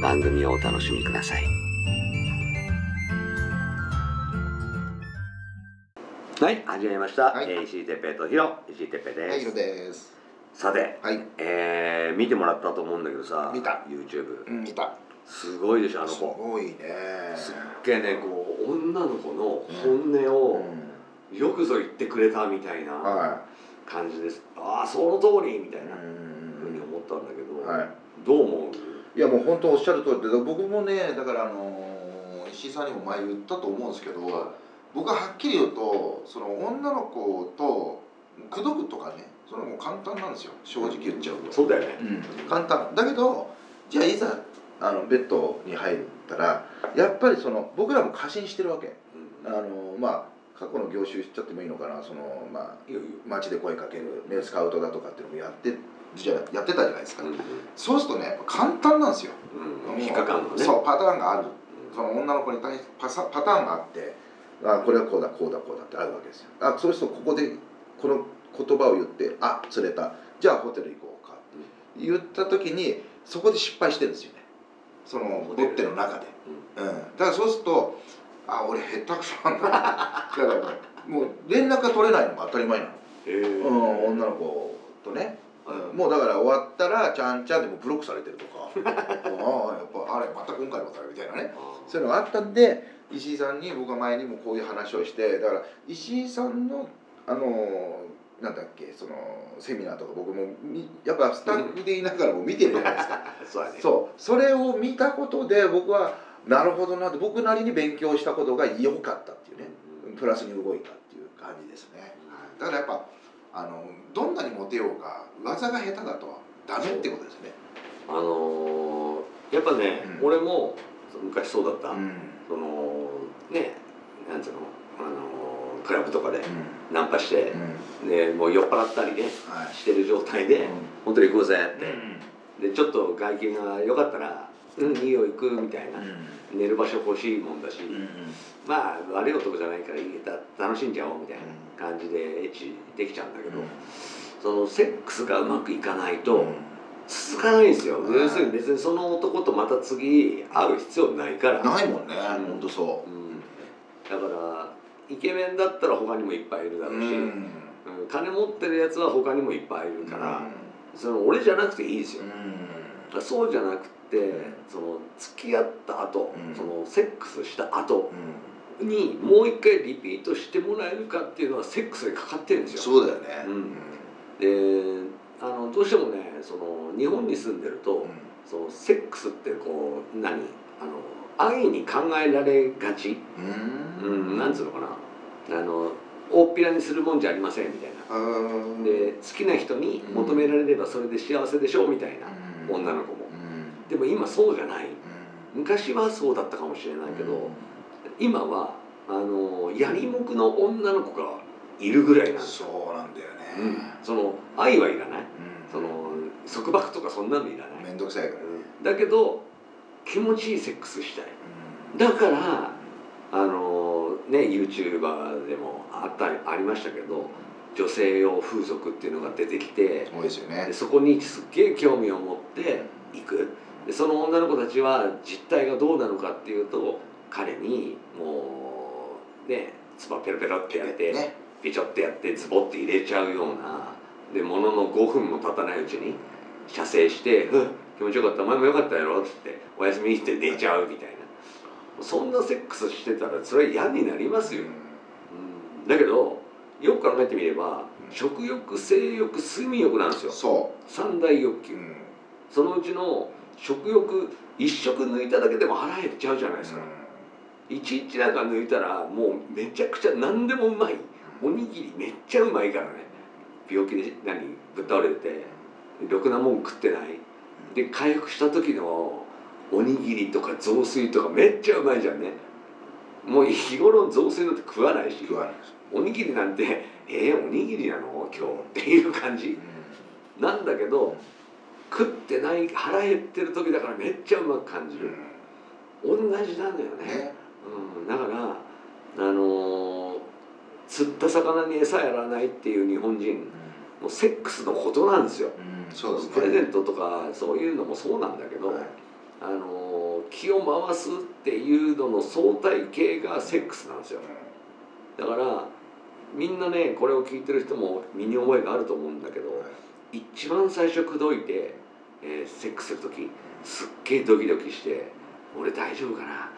番組をお楽しみください。はい、始まりました。はいえー石井哲平とヒロ、石井哲平です。はい、ヒロです。さて、はい、えー、見てもらったと思うんだけどさ、見た YouTube。うん、見た。すごいでしょ、あのす子。ごいね。すっげえね、こう、女の子の本音をうよくぞ言ってくれたみたいん、なは感じです。ああ、その通りみたい。いなふうにう思ったんだけど、ん、はい。どう思う？いや、もう本当おっしゃる通りで、僕もね、だから、あのー石井さんにも前言ったと思うんですけど。僕ははっきり言うと、その女の子と。口説くとかね、それはもう簡単なんですよ。正直言っちゃうと。そうだよね。うん、簡単だけどじゃあいざあのベッドに入ったらやっぱりその僕らも過信してるわけあのまあ過去の業種しちゃってもいいのかなそのまあ街で声かけるねスカウトだとかっていうのもやってじゃやってたじゃないですか、うんそうするとね簡単なんですよ、うん、引っかかんのね。そうパターンがある。うんその女の子に対してパサパターンがあってあこれはこうだこうだこうだってあるわけですよ。あそうするとここでこの言葉を言ってあ釣れた。じゃあホテル行こうか。って言った時にそこで失敗してるんですよね。そのホテルボッテの中で、うん、だからそうするとあ俺下手くそなんだ。だからもう連絡が取れないのが当たり前なの、うん、女の子とね。うんもうだから終わったらちゃんちゃんでもブロックされてるとか。ああやっぱあれまた今回もだよみたいなね。そういうのがあったんで石井さんに僕は前にもこういう話をしてだから石井さんのあのなんだっけそのセミナーとか僕もみやっぱスタッフでいながらも見てるじゃないですか。そうだね。そう。それを見たことで僕はなるほどなって僕なりに勉強したことが良かったっていうね。プラスに動いたっていう感じですね。だからやっぱあのどんなにモテようが技が下手だとダメってことですね。あのー、やっぱね、うん。俺も昔そうだった。うん。そのね、なんつうの、あのークラブとかでうナンパして、ん。でもう酔っ払ったりねはい。してる状態で、本当に行こうぜって、でちょっと外見が良かったら「うんいいよ行く」みたいな、寝る場所欲しいもんだし、まあ悪い男じゃないからいいた楽しんじゃおうみたいな感じでエッチできちゃうんだけど、そのセックスがうまくいかないと続かないんですよ、うん要するに別にその男とまた次会う必要ないから、ないもんねうん。本当そう。ん。だからイケメンだったら他にもいっぱいいるだうろうし、うん。金持ってるやつは他にもいっぱいいるから、その俺じゃなくていいですよ、そうじゃなくてその付き合った後、うん。そのセックスした後にもう一回リピートしてもらえるかっていうのはセックスにかかってるんですよ。そうだよね。うん。であのどうしてもねその日本に住んでると、そのセックスってこう何？あの安易に考えられがち、うん、なんつうのかな。あの大っぴらにするもんじゃありませんみたいな。うんで好きな人に求められればそれで幸せでしょうみたいな女の子も。でも今そうじゃない。昔はそうだったかもしれないけど、今はあのやりもくの女の子がいるぐらいなんそうなんだようん。ねその愛はいらない。うん。その束縛とかそんなのいらない。めんどくさいから。ねだけど気持ちいいセックスしたい。だからあのね YouTuber でもあったありましたけど女性用風俗っていうのが出てきて多いですよね。でそこにすっげえ興味を持って行く。でその女の子たちは実態がどうなのかっていうと彼にもうねつばペロペロってやって、ね。ピチョってやってズボって入れちゃうようなでものの5分も経たないうちに射精して「ふっ気持ちよかった。お前もよかったやろっつっておやすみって寝ちゃうみたいなそんなセックスしてたらそれは嫌になりますよ、うん、だけどよく考えてみれば食欲性欲睡眠欲なんですよ。そ三大欲う、求。うん。そのうちの食欲一食抜いただけでも腹減っちゃうじゃないですか、一日なんか抜いたらもうめちゃくちゃ何でもうまい。おにぎりめっちゃうまいからね。病気で何ぶっ倒れててろくなもん食ってない。で回復した時のおにぎりとか雑炊とかめっちゃうまいじゃんね。もう日頃雑炊なんて食わないし。食わないです、おにぎりなんてえー、おにぎりなの？今日っていう感じ。なんだけど食ってない腹減ってる時だからめっちゃうまく感じる。同じなんだよね。ね。うん、だからあのー釣った魚に餌やらないっていう日本人もうセックスのことなんですよ。うん。すね。プレゼントとかそういうのもそうなんだけど、はいあのー気を回すっていうのの相対形がセックスなんですよ。だからみんなねこれを聞いてる人も身に覚えがあると思うんだけど一番最初口説いて、えーセックスする時すっげえドキドキして「俺大丈夫かな？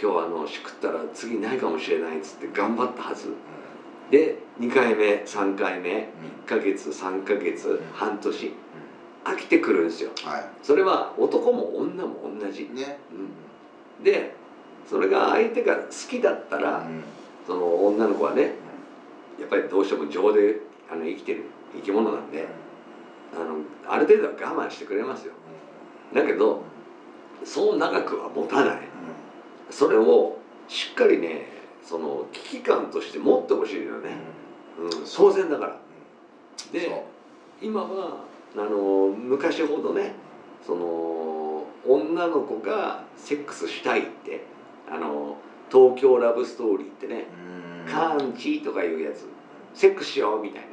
今日あのしくったら次ないかもしれない」っつって頑張ったはず。で2回目3回目1ヶ月3ヶ月半年飽きてくるんですよ。はそれは男も女も同じ。いね。うん。でそれが相手が好きだったらうん。その女の子はねやっぱりどうしても情であの生きてる生き物なんであのある程度は我慢してくれますよ。だけどそう長くは持たない。それをしっかりねその危機感として持ってほしいのよね、うん、当然だから。で今はあの昔ほどねその女の子がセックスしたいってあの東京ラブストーリーってね「カーンチ」とかいうやつセックスしようみたいな。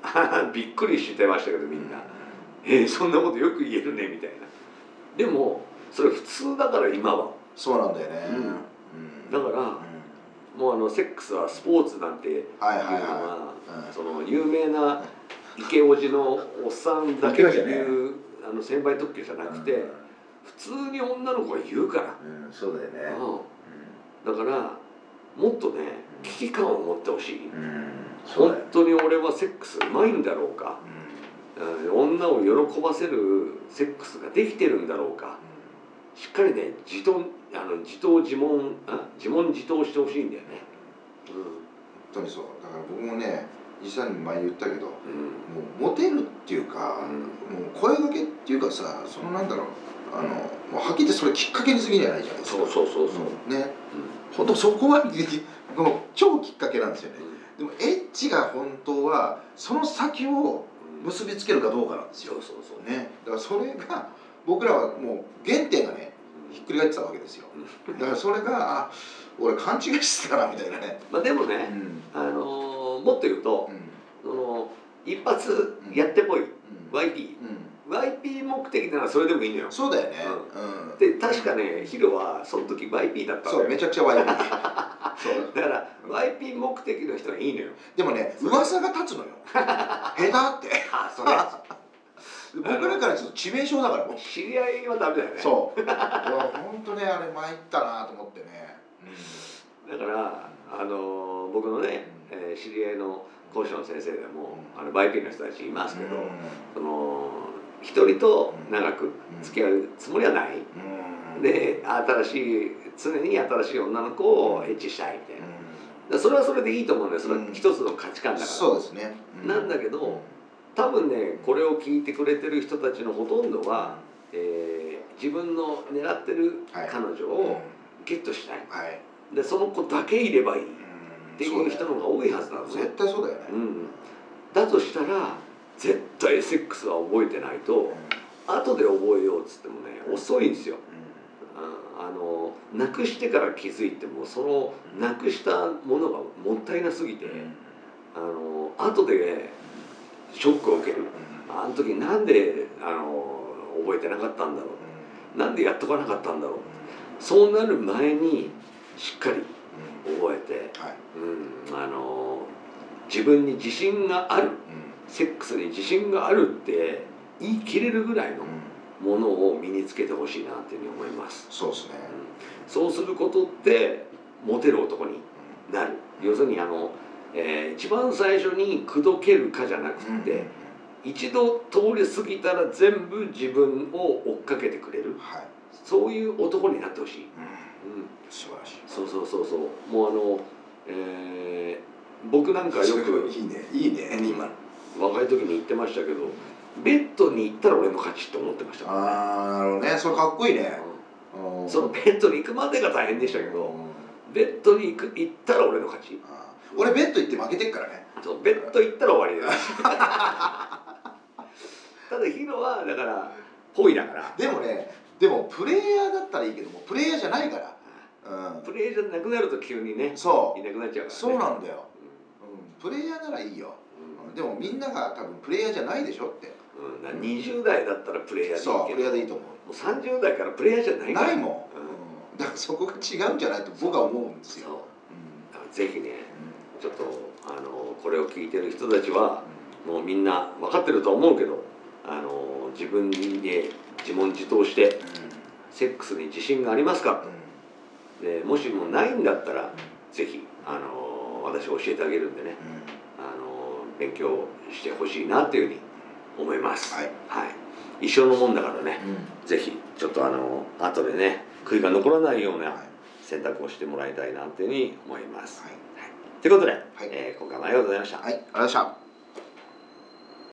びっくりしてましたけどみんな「えー、そんなことよく言えるね」みたいな。でもそれ普通だから今は。そうなんだよね。うん。うん。だからもうあのセックスはスポーツなんていうのはその有名な池おじのおっさんだけってうあの先輩特許じゃなくて普通に女の子が言うから、うんうんそうだよね。うん、だからもっとね危機感を持ってほしい。本当に俺はセックスうまいんだろうか。うん。女を喜ばせるセックスができてるんだろうか。しっかりね自問あの自答自問あ自問自答してほしいんだよね。本当にそう。だから僕もね実際に前言ったけどもうん。うモテるっていうかうん。もう声掛けっていうかさそのなんだろうあのもうはっきり言ってそれきっかけに過ぎじゃないじゃないですかそうそうそうそう、うん。ね本当そこは もう超きっかけなんですよね。うん。でもエッチが本当はその先を結びつけるかどうかなんですよ。そうそうそう。ね。だからそれが僕らはもう原点がねひっくり返ってたわけですよ。だからそれがあ俺勘違いしてたなみたいなね。まあでもうね、ん。あのーもっと言うとうん。その一発やってこい、うん。YP うん。YP 目的ならそれでもいいのよ。そうだよね。うん。で確かねヒロはその時 YP だったそうめちゃくちゃワイルドそう。だから YP 目的の人がいいのよ。でもね噂が立つのよ。下手って。あそれ 僕らからちょっと致命傷だから。もう知り合いはダメだよね。そう。本当ねあれ参ったなと思ってね。だからあのー僕のね、えー知り合いの講師の先生でも、あの YP の人たちいますけど、その一人と長く付き合うつもりはない、うん、で新しい常に新しい女の子をエッチしたいみたいな、それはそれでいいと思うんだよ。それは一つの価値観だから、そうですね。なんだけど多分ねこれを聞いてくれてる人たちのほとんどは、えー自分の狙ってるはい。彼女うん。をゲットしたい、はい。でその子だけいればいい。っっていう人の方が多いはずなのね。絶対そうだよね。うん、だとしたら絶対セックスは覚えてないと後で覚えようっつってもね遅いんですよ。ああのなくしてから気づいてもそのなくしたものがもったいなすぎてあの後でショックを受ける。あの時なんであの覚えてなかったんだろう。なんでやっとかなかったんだろう。そうなる前にしっかり覚えて、はい。うん、あの自分に自信があるセックスに自信があるって言い切れるぐらいのものを身につけてほしいなっていうふうに思います、そうですね。うん。そうすることってモテる男になる。要するにあの、えー一番最初に口説けるかじゃなくうんて、一度通り過ぎたら全部自分を追っかけてくれる。はい、そういう男になってほしい、うん、うん、素晴らしい。そうそうそうそう。もうあの、えー僕なんかよくいいね。いいね今。若い時に言ってましたけどベッドに行ったら俺の勝ちって思ってました。ああなるほどね。それかっこいいね。うん。そのベッドに行くまでが大変でしたけどベッドに行く行ったら俺の勝ち俺ベッド行って負けてっからね。そうベッド行ったら終わりです ただヒロはだからポイだから。でもねでもプレイヤーだったらいいけどもプレイヤーじゃないから。うプレイじゃなくなると急にねんそいなくなっちゃうからね。うそうなんだよ、ううん、プレイヤーならいいよ。ん。でもみんなが多分プレイヤーじゃないでしょって。うん。な20代だったらプレイヤーでいいそうプレイヤーでいいと思もう30代からプレイヤーじゃなういから。ないもん、ううん、だからそこが違うんじゃないと僕は思うんですよ、だからぜひねうん。ちょっとあのこれを聞いてる人たちはもうみんな分かってると思うけどあの自分で自問自答してセックスに自信がありますか？でもしもないんだったらぜひあの私教えてあげるんでねあの勉強してほしいなっていうふうに思います。はい、はい、一生のもんだからねぜひちょっとあの後でね悔いが残らないようはい。な選択をしてもらいたいなっていうふうに思います、はい。ということで、はい。えー今回もありがとうございました。はい、ありがとうございました